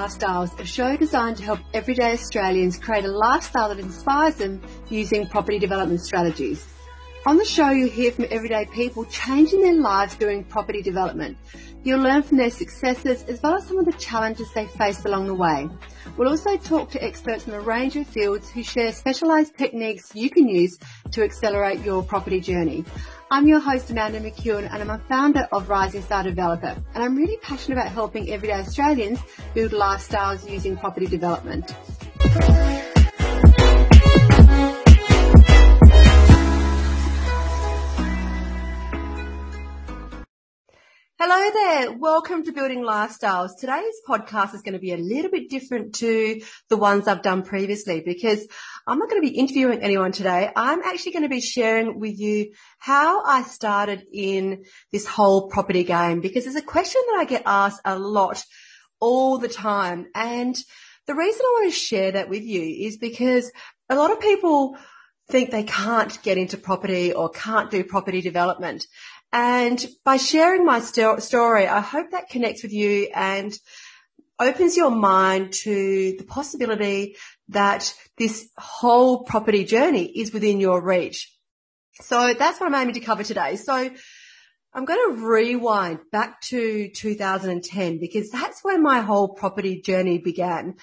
Lifestyles, a show designed to help everyday Australians create a lifestyle that inspires them using property development strategies. On the show, you'll hear from everyday people changing their lives doing property development. You'll learn from their successes as well as some of the challenges they faced along the way. We'll also talk to experts in a range of fields who share specialised techniques you can use to accelerate your property journey. I'm your host Amanda McEwin and I'm a founder of Rising Star Developer and I'm really passionate about helping everyday Australians build lifestyles using property development. Hello there. Welcome to Building Lifestyles. Today's podcast is going to be a little bit different to the ones I've done previously because I'm not going to be interviewing anyone today. I'm actually going to be sharing with you how I started in this whole property game because it's a question that I get asked a lot all the time. And the reason I want to share that with you is because a lot of people think they can't get into property or can't do property development. And by sharing my st- story, I hope that connects with you and opens your mind to the possibility that this whole property journey is within your reach. So that's what I'm aiming to cover today. So I'm going to rewind back to 2010 because that's when my whole property journey began.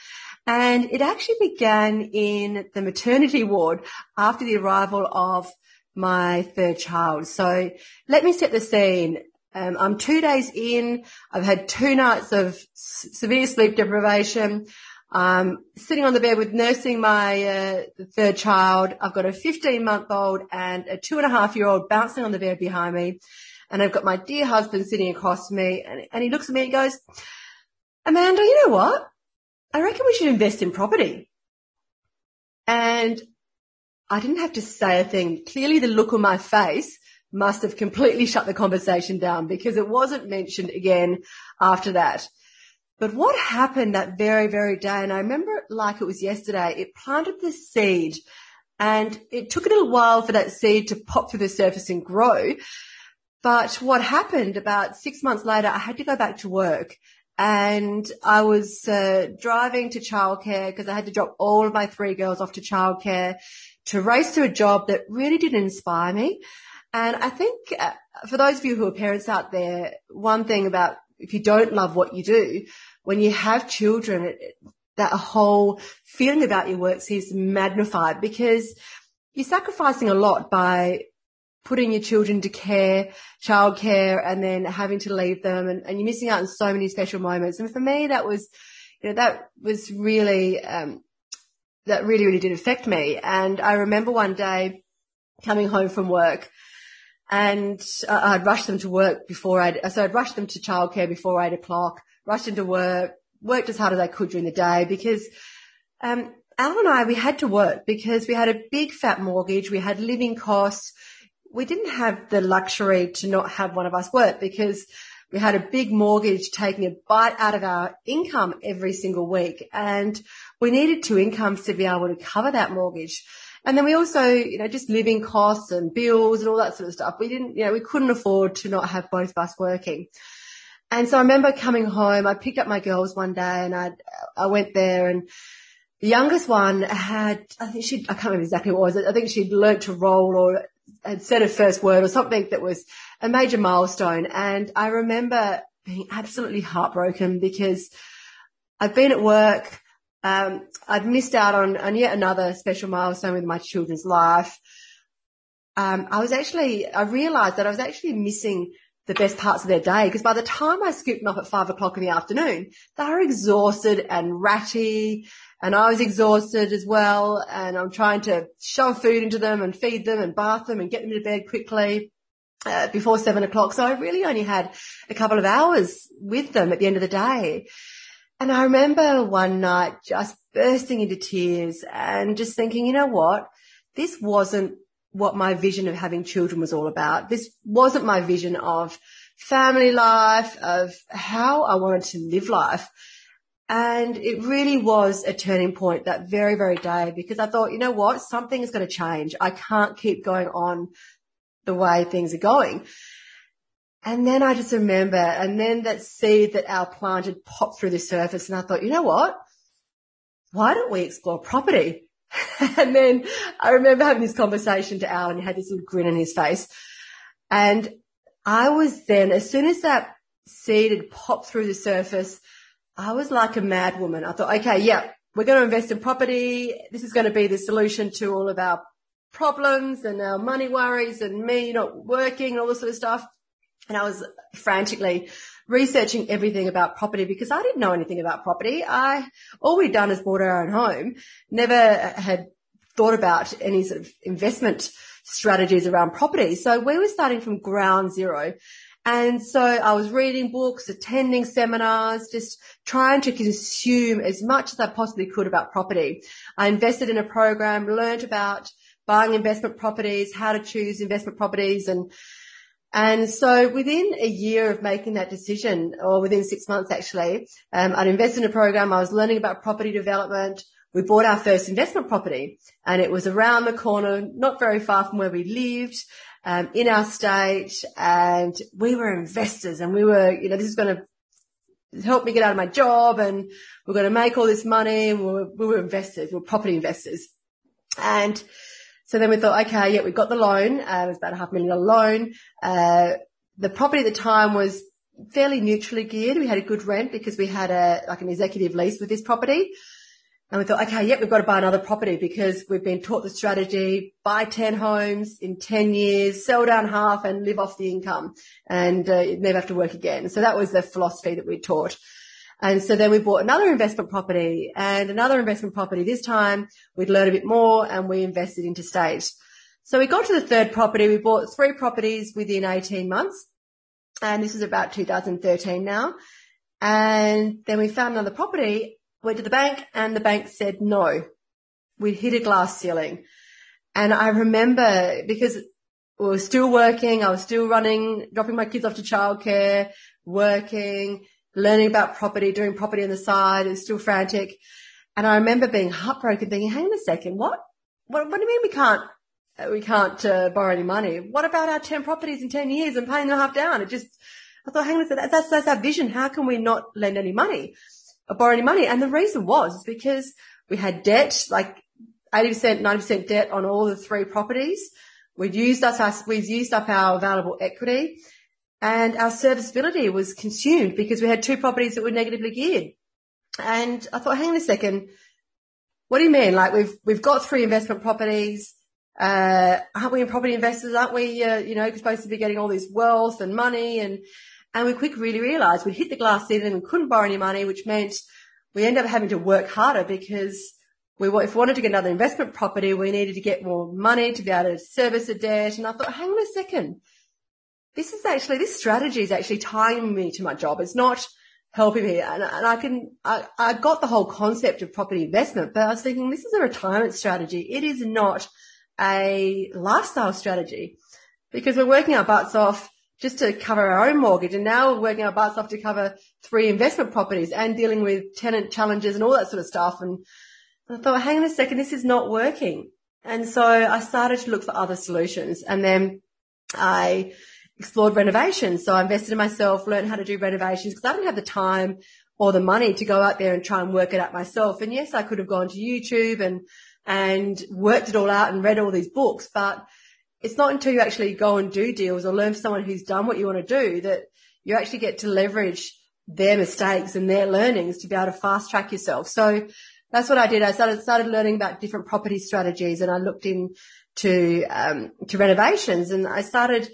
And it actually began in the maternity ward after the arrival of my third child. So let me set the scene. Um, I'm two days in. I've had two nights of severe sleep deprivation. I'm sitting on the bed with nursing my uh, third child. I've got a 15 month old and a two and a half year old bouncing on the bed behind me. And I've got my dear husband sitting across me and, and he looks at me and goes, Amanda, you know what? I reckon we should invest in property. And I didn't have to say a thing. Clearly the look on my face must have completely shut the conversation down because it wasn't mentioned again after that. But what happened that very, very day, and I remember it like it was yesterday, it planted this seed and it took a little while for that seed to pop through the surface and grow. But what happened about six months later, I had to go back to work and I was uh, driving to childcare because I had to drop all of my three girls off to childcare to race to a job that really did inspire me. And I think uh, for those of you who are parents out there, one thing about if you don't love what you do, when you have children, it, that whole feeling about your work seems magnified because you're sacrificing a lot by putting your children to care, childcare, and then having to leave them and, and, you're missing out on so many special moments. And for me, that was, you know, that was really, um, that really, really did affect me. And I remember one day coming home from work and I'd rushed them to work before I'd, so I'd rushed them to childcare before eight o'clock, rushed into work, worked as hard as I could during the day because, um, Al and I, we had to work because we had a big fat mortgage. We had living costs. We didn't have the luxury to not have one of us work because we had a big mortgage taking a bite out of our income every single week and we needed two incomes to be able to cover that mortgage. And then we also, you know, just living costs and bills and all that sort of stuff. We didn't, you know, we couldn't afford to not have both of us working. And so I remember coming home, I picked up my girls one day and I, I went there and the youngest one had, I think she, I can't remember exactly what it was. I think she'd learnt to roll or had said a first word or something that was a major milestone. And I remember being absolutely heartbroken because I've been at work. Um, I'd missed out on, on yet another special milestone with my children's life. Um, I was actually, I realized that I was actually missing the best parts of their day because by the time I scooped them up at five o'clock in the afternoon, they were exhausted and ratty and I was exhausted as well and I'm trying to shove food into them and feed them and bath them and get them to bed quickly. Uh, before seven o'clock. So I really only had a couple of hours with them at the end of the day. And I remember one night just bursting into tears and just thinking, you know what? This wasn't what my vision of having children was all about. This wasn't my vision of family life, of how I wanted to live life. And it really was a turning point that very, very day because I thought, you know what? Something is going to change. I can't keep going on the way things are going. And then I just remember, and then that seed that our plant had popped through the surface and I thought, you know what? Why don't we explore property? and then I remember having this conversation to Al and he had this little grin on his face. And I was then, as soon as that seed had popped through the surface, I was like a mad woman. I thought, okay, yeah, we're going to invest in property. This is going to be the solution to all of our problems and our money worries and me not working and all this sort of stuff. And I was frantically researching everything about property because I didn't know anything about property. I, all we'd done is bought our own home, never had thought about any sort of investment strategies around property. So we were starting from ground zero. And so I was reading books, attending seminars, just trying to consume as much as I possibly could about property. I invested in a program, learned about buying investment properties, how to choose investment properties and and so within a year of making that decision, or within six months actually, um, I'd invested in a program. I was learning about property development. We bought our first investment property and it was around the corner, not very far from where we lived, um, in our state. And we were investors and we were, you know, this is going to help me get out of my job and we're going to make all this money. We were, we were investors. We were property investors. And so then we thought, okay, yeah, we got the loan. Uh, it was about a half million dollar loan. Uh, the property at the time was fairly neutrally geared. We had a good rent because we had a, like an executive lease with this property. And we thought, okay, yep, we've got to buy another property because we've been taught the strategy, buy 10 homes in 10 years, sell down half and live off the income and uh, never have to work again. So that was the philosophy that we taught. And so then we bought another investment property and another investment property. This time we'd learn a bit more and we invested interstate. So we got to the third property. We bought three properties within 18 months. And this is about 2013 now. And then we found another property, went to the bank and the bank said no. We'd hit a glass ceiling. And I remember because we were still working, I was still running, dropping my kids off to childcare, working, learning about property, doing property on the side, was still frantic. And I remember being heartbroken thinking, hang on a second, what, what, what do you mean we can't, we can't uh, borrow any money? What about our 10 properties in 10 years and paying them half down? It just, I thought, hang on a second, that's, that's our vision. How can we not lend any money or borrow any money? And the reason was because we had debt, like 80%, 90% debt on all the three properties. We'd used us, we'd used up our available equity and our serviceability was consumed because we had two properties that were negatively geared. And I thought, hang on a second. What do you mean? Like we've, we've got three investment properties. Uh, aren't we property investors? Aren't we, uh, you know, supposed to be getting all this wealth and money? And, and we quickly really realized we hit the glass ceiling and couldn't borrow any money, which meant we ended up having to work harder because we, if we wanted to get another investment property, we needed to get more money to be able to service the debt. And I thought, hang on a second this is actually, this strategy is actually tying me to my job. It's not helping me. And, and I can, I, I got the whole concept of property investment, but I was thinking this is a retirement strategy. It is not a lifestyle strategy because we're working our butts off just to cover our own mortgage. And now we're working our butts off to cover three investment properties and dealing with tenant challenges and all that sort of stuff. And I thought, hang on a second, this is not working. And so I started to look for other solutions. And then I explored renovations. So I invested in myself, learned how to do renovations because I didn't have the time or the money to go out there and try and work it out myself. And yes, I could have gone to YouTube and, and worked it all out and read all these books, but it's not until you actually go and do deals or learn from someone who's done what you want to do that you actually get to leverage their mistakes and their learnings to be able to fast track yourself. So that's what I did. I started, started learning about different property strategies and I looked into, um, to renovations and I started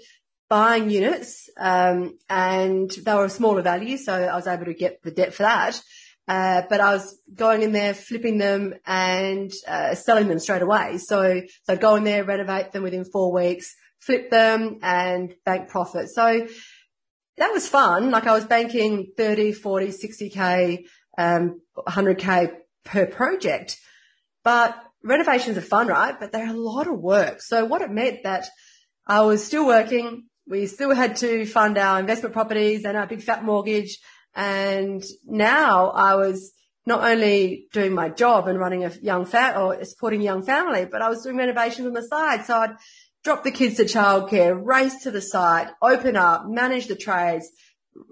buying units, um, and they were a smaller value, so I was able to get the debt for that. Uh, but I was going in there, flipping them and, uh, selling them straight away. So, so I'd go in there, renovate them within four weeks, flip them and bank profit. So that was fun. Like I was banking 30, 40, 60k, um, 100k per project, but renovations are fun, right? But they're a lot of work. So what it meant that I was still working, we still had to fund our investment properties and our big fat mortgage. And now I was not only doing my job and running a young fat or supporting a young family, but I was doing renovations on the side. So I'd drop the kids to childcare, race to the site, open up, manage the trades,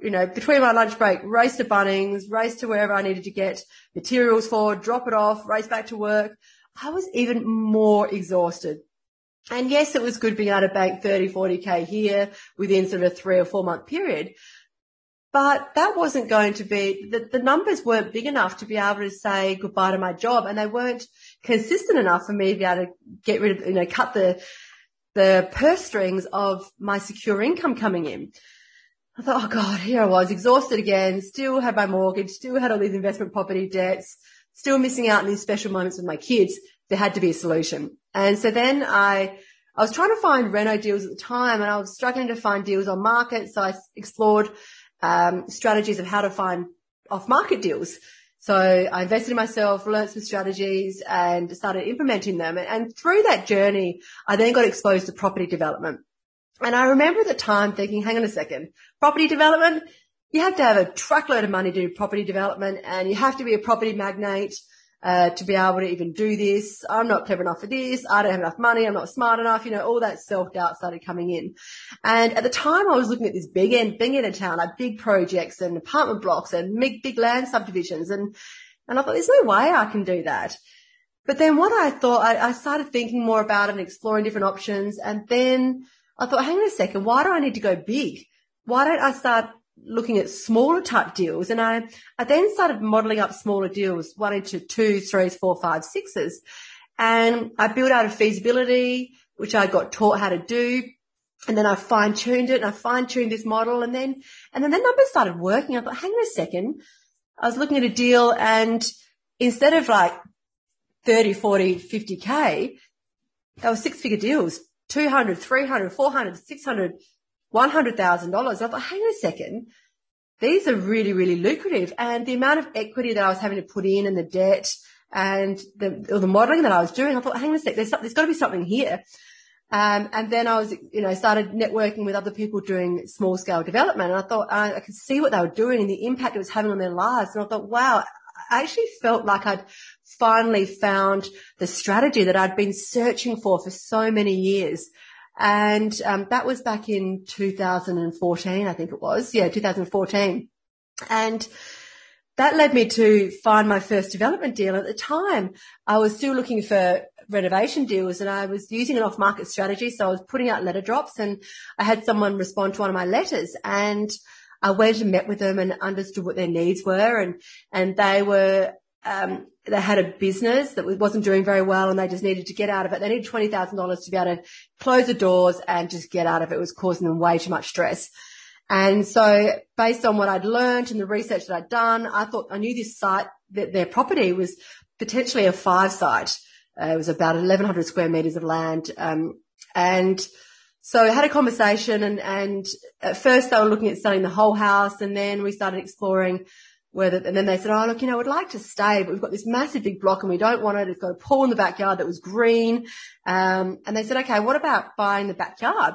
you know, between my lunch break, race to Bunnings, race to wherever I needed to get materials for, drop it off, race back to work. I was even more exhausted. And yes, it was good being able to bank 30, 40k here within sort of a three or four month period. But that wasn't going to be, the, the numbers weren't big enough to be able to say goodbye to my job and they weren't consistent enough for me to be able to get rid of, you know, cut the, the purse strings of my secure income coming in. I thought, oh God, here I was exhausted again, still had my mortgage, still had all these investment property debts, still missing out on these special moments with my kids. There had to be a solution. And so then I, I was trying to find reno deals at the time and I was struggling to find deals on market. So I explored, um, strategies of how to find off market deals. So I invested in myself, learned some strategies and started implementing them. And through that journey, I then got exposed to property development. And I remember at the time thinking, hang on a second, property development, you have to have a truckload of money to do property development and you have to be a property magnate uh, to be able to even do this. I'm not clever enough for this. I don't have enough money. I'm not smart enough. You know, all that self-doubt started coming in. And at the time I was looking at this big end, big end of town, like big projects and apartment blocks and big, big land subdivisions. And, and I thought, there's no way I can do that. But then what I thought, I, I started thinking more about it and exploring different options. And then I thought, hang on a second, why do I need to go big? Why don't I start looking at smaller type deals. And I, I then started modeling up smaller deals, one into two, threes, four, five, sixes. And I built out a feasibility, which I got taught how to do. And then I fine tuned it and I fine tuned this model and then, and then the numbers started working. I thought, hang on a second. I was looking at a deal and instead of like 30, 40, 50k, they were six figure deals, 200, 300, 400, 600, $100,000. I thought, hang on a second. These are really, really lucrative. And the amount of equity that I was having to put in and the debt and the, or the modeling that I was doing, I thought, hang on a sec, there's, there's got to be something here. Um, and then I was, you know, started networking with other people doing small scale development. And I thought I, I could see what they were doing and the impact it was having on their lives. And I thought, wow, I actually felt like I'd finally found the strategy that I'd been searching for for so many years. And um, that was back in 2014, I think it was. Yeah, 2014. And that led me to find my first development deal. At the time, I was still looking for renovation deals and I was using an off market strategy. So I was putting out letter drops and I had someone respond to one of my letters and I went and met with them and understood what their needs were and, and they were um, they had a business that wasn't doing very well and they just needed to get out of it. They needed $20,000 to be able to close the doors and just get out of it. It was causing them way too much stress. And so based on what I'd learned and the research that I'd done, I thought I knew this site that their property was potentially a five site. Uh, it was about 1100 square meters of land. Um, and so I had a conversation and, and at first they were looking at selling the whole house and then we started exploring and then they said, oh, look, you know, we'd like to stay, but we've got this massive big block and we don't want it. It's got a pool in the backyard that was green. Um, and they said, okay, what about buying the backyard?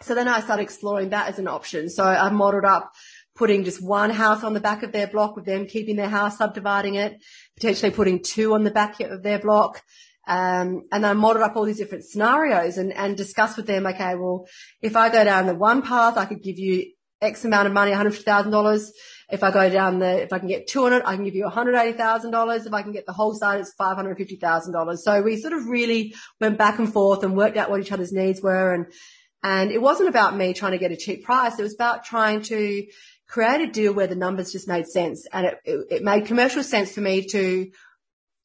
So then I started exploring that as an option. So I modeled up putting just one house on the back of their block with them keeping their house, subdividing it, potentially putting two on the back of their block. Um, and I modeled up all these different scenarios and, and discussed with them, okay, well, if I go down the one path, I could give you X amount of money, $150,000. If I go down the, if I can get 200, I can give you $180,000. If I can get the whole side, it's $550,000. So we sort of really went back and forth and worked out what each other's needs were. And, and it wasn't about me trying to get a cheap price. It was about trying to create a deal where the numbers just made sense. And it, it, it made commercial sense for me to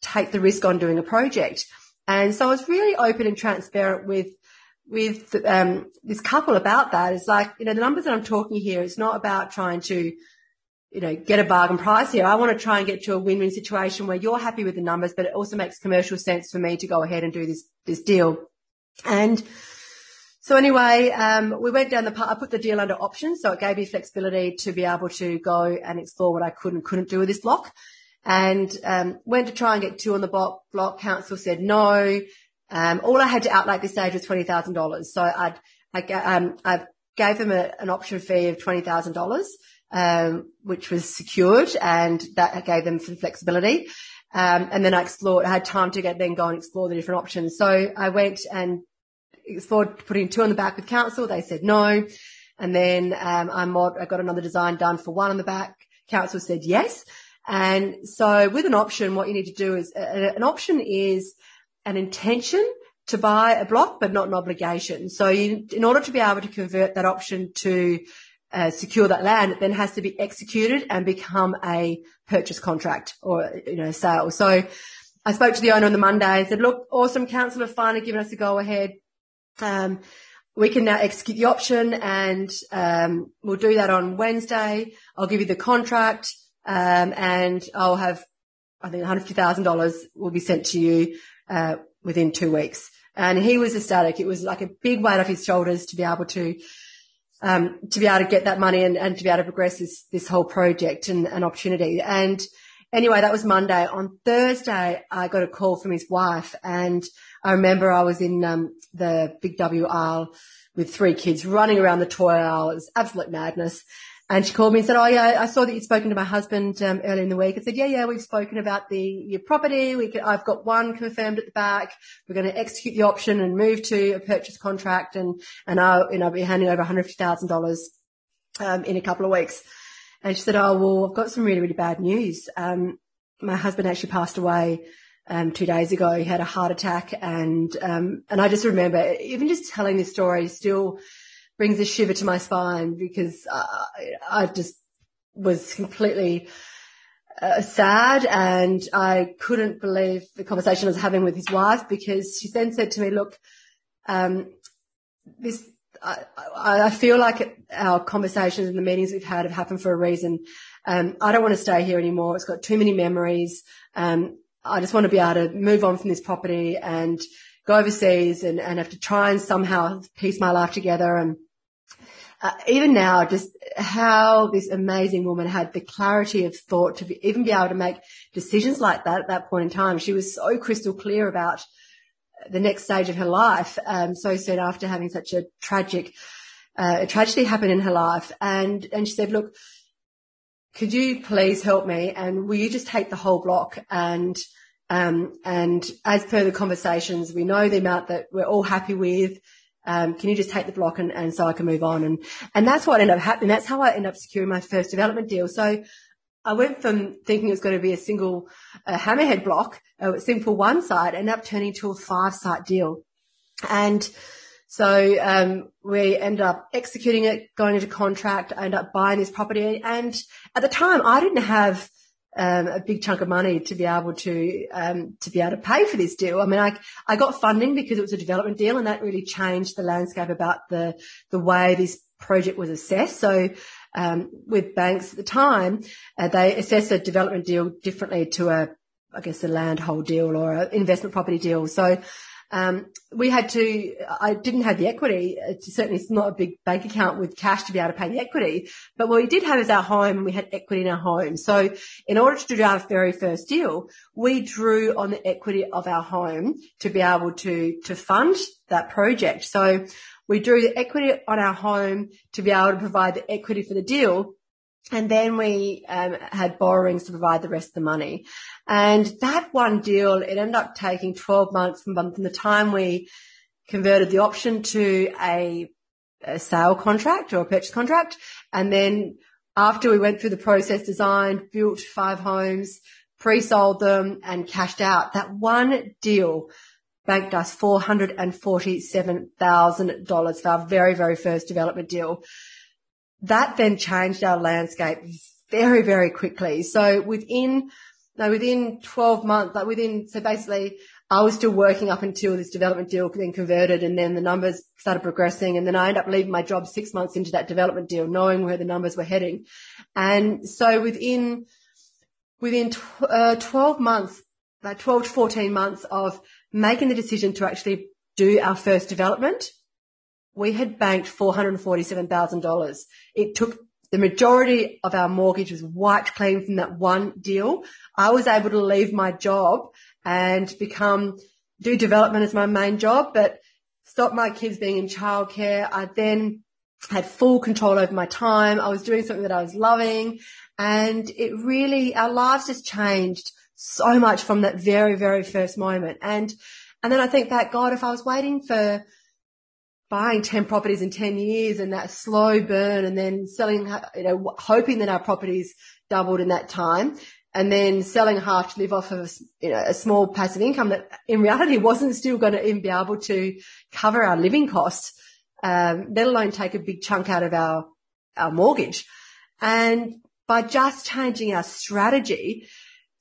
take the risk on doing a project. And so I was really open and transparent with with um, this couple about that is like you know the numbers that I'm talking here. It's not about trying to you know, get a bargain price here. I want to try and get to a win-win situation where you're happy with the numbers, but it also makes commercial sense for me to go ahead and do this, this deal. And so anyway, um, we went down the path. I put the deal under options. So it gave me flexibility to be able to go and explore what I could and couldn't do with this block. And, um, went to try and get two on the block. Block council said no. Um, all I had to outlay at this stage was $20,000. So I'd, I, um, I gave them a, an option fee of $20,000 um, which was secured and that gave them some flexibility. Um, and then I explored, I had time to get then go and explore the different options. So I went and explored putting two on the back with council. They said no. And then, um, I mod, I got another design done for one on the back. Council said yes. And so with an option, what you need to do is uh, an option is an intention to buy a block, but not an obligation. So in order to be able to convert that option to uh, secure that land, it then has to be executed and become a purchase contract or, you know, sale. So I spoke to the owner on the Monday and said, look, awesome. Council have finally given us a go ahead. Um, we can now execute the option and, um, we'll do that on Wednesday. I'll give you the contract, um, and I'll have, I think $150,000 will be sent to you, uh, within two weeks. And he was ecstatic. It was like a big weight off his shoulders to be able to, um, to be able to get that money and, and to be able to progress this, this whole project and an opportunity. And anyway, that was Monday. On Thursday, I got a call from his wife and I remember I was in, um, the Big W aisle with three kids running around the toy aisle. It was absolute madness. And she called me and said, "Oh yeah, I saw that you'd spoken to my husband um, earlier in the week." I said, "Yeah, yeah, we've spoken about the your property. We can, I've got one confirmed at the back. We're going to execute the option and move to a purchase contract, and and I'll you know be handing over one hundred fifty thousand um, dollars in a couple of weeks." And she said, "Oh well, I've got some really really bad news. Um, my husband actually passed away." Um, two days ago, he had a heart attack, and um, and I just remember even just telling this story still brings a shiver to my spine because uh, I just was completely uh, sad and I couldn't believe the conversation I was having with his wife because she then said to me, look, um, this, I, I, feel like our conversations and the meetings we've had have happened for a reason. Um, I don't want to stay here anymore. It's got too many memories. Um, I just want to be able to move on from this property and go overseas and, and have to try and somehow piece my life together and uh, even now, just how this amazing woman had the clarity of thought to be, even be able to make decisions like that at that point in time. She was so crystal clear about the next stage of her life. Um, so soon after having such a tragic, uh, a tragedy happen in her life. And, and she said, look, could you please help me? And will you just take the whole block and, um, and as per the conversations, we know the amount that we're all happy with. Um, can you just take the block and, and so I can move on? And, and that's what ended up happening. That's how I ended up securing my first development deal. So I went from thinking it was going to be a single hammerhead block, a simple one site, ended up turning to a five site deal. And so um, we ended up executing it, going into contract. I ended up buying this property, and at the time, I didn't have um, a big chunk of money to be able to um, to be able to pay for this deal. I mean, I I got funding because it was a development deal, and that really changed the landscape about the the way this project was assessed. So. Um, with banks at the time, uh, they assess a development deal differently to a, I guess, a land hold deal or an investment property deal. So um, we had to, I didn't have the equity. It's certainly it's not a big bank account with cash to be able to pay the equity, but what we did have is our home and we had equity in our home. So in order to do our very first deal, we drew on the equity of our home to be able to, to fund that project. So we drew the equity on our home to be able to provide the equity for the deal. And then we um, had borrowings to provide the rest of the money. And that one deal, it ended up taking 12 months from, the time we converted the option to a, a sale contract or a purchase contract. And then after we went through the process, designed, built five homes, pre-sold them and cashed out, that one deal banked us $447,000 for our very, very first development deal. That then changed our landscape very, very quickly. So within no, within 12 months, like within, so basically I was still working up until this development deal then converted and then the numbers started progressing and then I ended up leaving my job six months into that development deal knowing where the numbers were heading. And so within, within uh, 12 months, like 12 to 14 months of making the decision to actually do our first development, we had banked $447,000. It took the majority of our mortgage was wiped clean from that one deal. I was able to leave my job and become, do development as my main job, but stop my kids being in childcare. I then had full control over my time. I was doing something that I was loving and it really, our lives just changed so much from that very, very first moment. And, and then I think back, God, if I was waiting for buying 10 properties in 10 years and that slow burn and then selling, you know, hoping that our properties doubled in that time and then selling half to live off of, you know, a small passive income that in reality wasn't still going to even be able to cover our living costs, um, let alone take a big chunk out of our, our mortgage. And by just changing our strategy,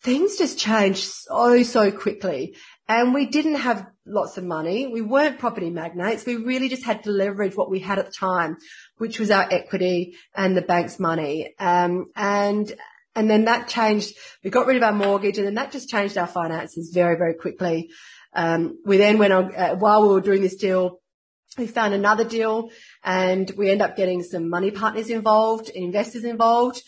things just changed so, so quickly. And we didn't have lots of money. We weren't property magnates. We really just had to leverage what we had at the time, which was our equity and the bank's money. Um, and, and then that changed. We got rid of our mortgage and then that just changed our finances very, very quickly. Um, we then went on, uh, while we were doing this deal, we found another deal and we end up getting some money partners involved, investors involved.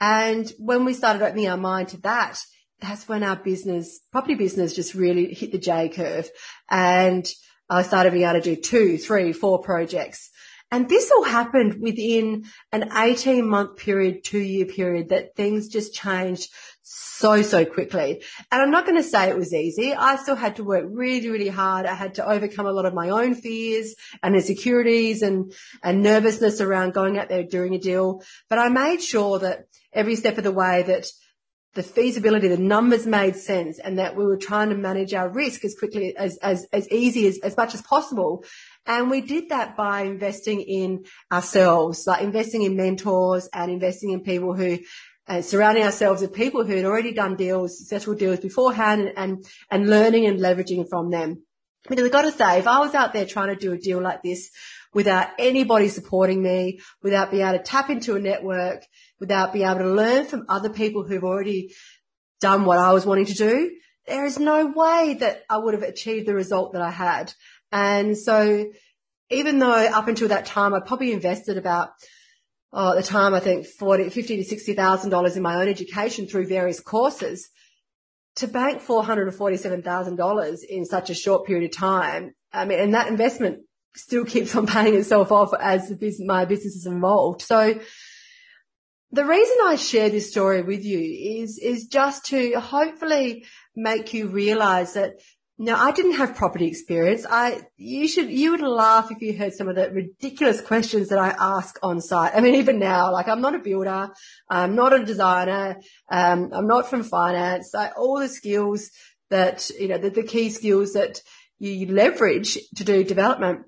And when we started opening our mind to that, that's when our business, property business just really hit the J curve. And I started being able to do two, three, four projects. And this all happened within an 18 month period, two year period that things just changed so, so quickly. And I'm not going to say it was easy. I still had to work really, really hard. I had to overcome a lot of my own fears and insecurities and, and nervousness around going out there doing a deal. But I made sure that every step of the way that the feasibility, the numbers made sense and that we were trying to manage our risk as quickly as, as, as easy as, as much as possible. And we did that by investing in ourselves, like investing in mentors and investing in people who uh, surrounding ourselves with people who had already done deals, successful deals beforehand and, and, and learning and leveraging from them. Because I've got to say, if I was out there trying to do a deal like this without anybody supporting me, without being able to tap into a network, without being able to learn from other people who've already done what I was wanting to do, there is no way that I would have achieved the result that I had. And so even though up until that time, I probably invested about, oh, at the time, I think 40, 50 to $60,000 in my own education through various courses to bank $447,000 in such a short period of time. I mean, and that investment still keeps on paying itself off as my business is involved. So the reason I share this story with you is, is just to hopefully make you realize that no, I didn't have property experience. I, you should, you would laugh if you heard some of the ridiculous questions that I ask on site. I mean, even now, like I'm not a builder. I'm not a designer. Um, I'm not from finance. I, all the skills that, you know, the, the key skills that you leverage to do development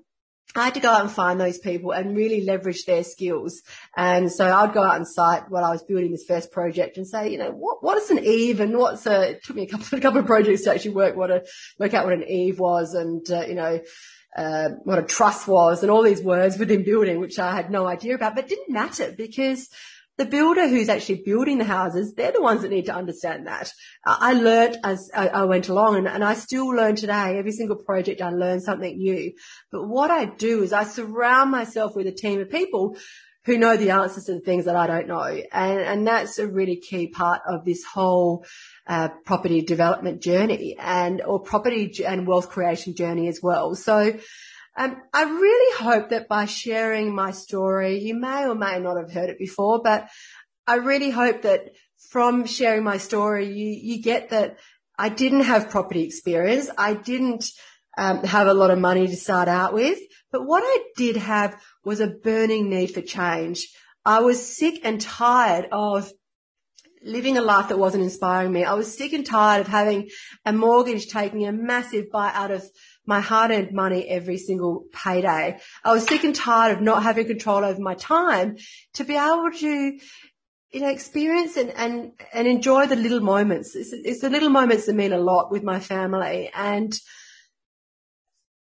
I had to go out and find those people and really leverage their skills. And so I'd go out and site while I was building this first project and say, you know, what, what is an eave and what's a, it took me a couple, a couple of projects to actually work what a, work out what an eave was and, uh, you know, uh, what a truss was and all these words within building, which I had no idea about, but didn't matter because the builder who's actually building the houses, they're the ones that need to understand that. I learnt as I went along and, and, I still learn today. Every single project I learn something new. But what I do is I surround myself with a team of people who know the answers to the things that I don't know. And, and that's a really key part of this whole uh, property development journey and or property and wealth creation journey as well. So um, I really hope that by sharing my story, you may or may not have heard it before, but I really hope that from sharing my story, you, you get that I didn't have property experience. I didn't um, have a lot of money to start out with, but what I did have was a burning need for change. I was sick and tired of living a life that wasn't inspiring me. I was sick and tired of having a mortgage taking a massive bite out of my hard earned money every single payday. I was sick and tired of not having control over my time to be able to, you know, experience and, and, and enjoy the little moments. It's, it's the little moments that mean a lot with my family. And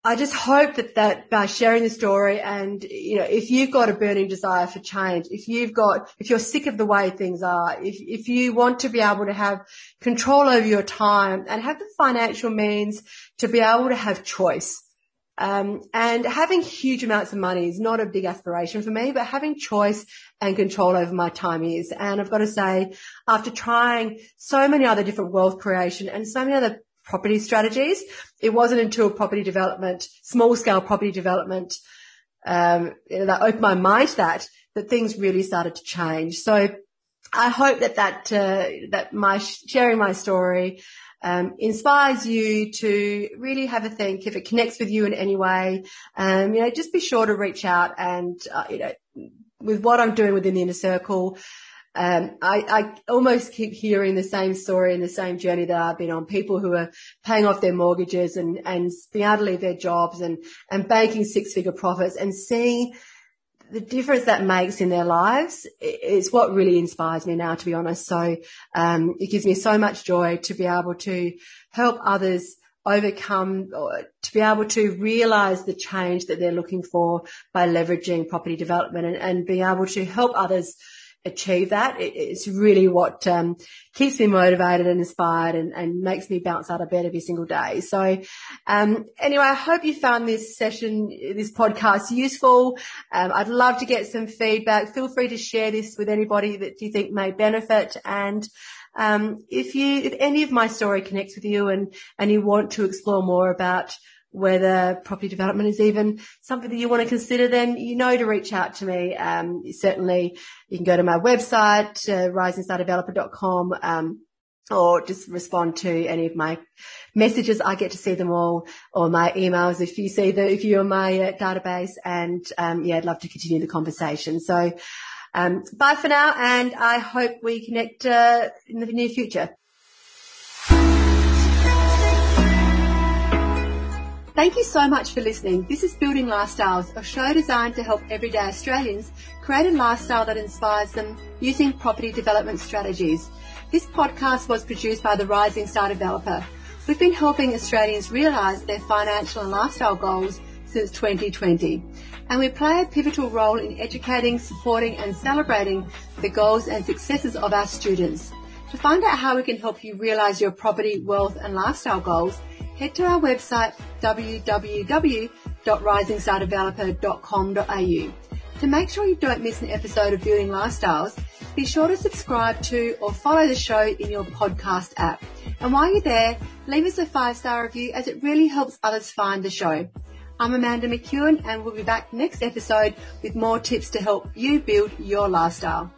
I just hope that, that by sharing the story and, you know, if you've got a burning desire for change, if you've got, if you're sick of the way things are, if, if you want to be able to have control over your time and have the financial means to be able to have choice, um, and having huge amounts of money is not a big aspiration for me, but having choice and control over my time is. And I've got to say, after trying so many other different wealth creation and so many other property strategies. It wasn't until property development, small scale property development, um, that opened my mind to that, that things really started to change. So I hope that that, uh, that my sharing my story, um, inspires you to really have a think, if it connects with you in any way, um, you know, just be sure to reach out and, uh, you know, with what I'm doing within the inner circle, um, I, I, almost keep hearing the same story and the same journey that I've been on. People who are paying off their mortgages and, and being able to leave their jobs and, and banking six figure profits and seeing the difference that makes in their lives is what really inspires me now, to be honest. So, um, it gives me so much joy to be able to help others overcome or to be able to realize the change that they're looking for by leveraging property development and, and being able to help others achieve that. It, it's really what um, keeps me motivated and inspired and, and, makes me bounce out of bed every single day. So um, anyway, I hope you found this session, this podcast useful. Um, I'd love to get some feedback. Feel free to share this with anybody that you think may benefit and um, if you, if any of my story connects with you and, and you want to explore more about whether property development is even something that you want to consider, then you know to reach out to me. Um, certainly you can go to my website, uh, risingstardeveloper.com, um, or just respond to any of my messages. I get to see them all or my emails if you see the, if you're my uh, database and, um, yeah, I'd love to continue the conversation. So, um, bye for now and I hope we connect, uh, in the near future. Thank you so much for listening. This is Building Lifestyles, a show designed to help everyday Australians create a lifestyle that inspires them using property development strategies. This podcast was produced by the Rising Star Developer. We've been helping Australians realise their financial and lifestyle goals since 2020. And we play a pivotal role in educating, supporting and celebrating the goals and successes of our students. To find out how we can help you realise your property, wealth and lifestyle goals, head to our website www.risingstardeveloper.com.au. To make sure you don't miss an episode of Building Lifestyles, be sure to subscribe to or follow the show in your podcast app. And while you're there, leave us a five star review as it really helps others find the show. I'm Amanda McEwin and we'll be back next episode with more tips to help you build your lifestyle.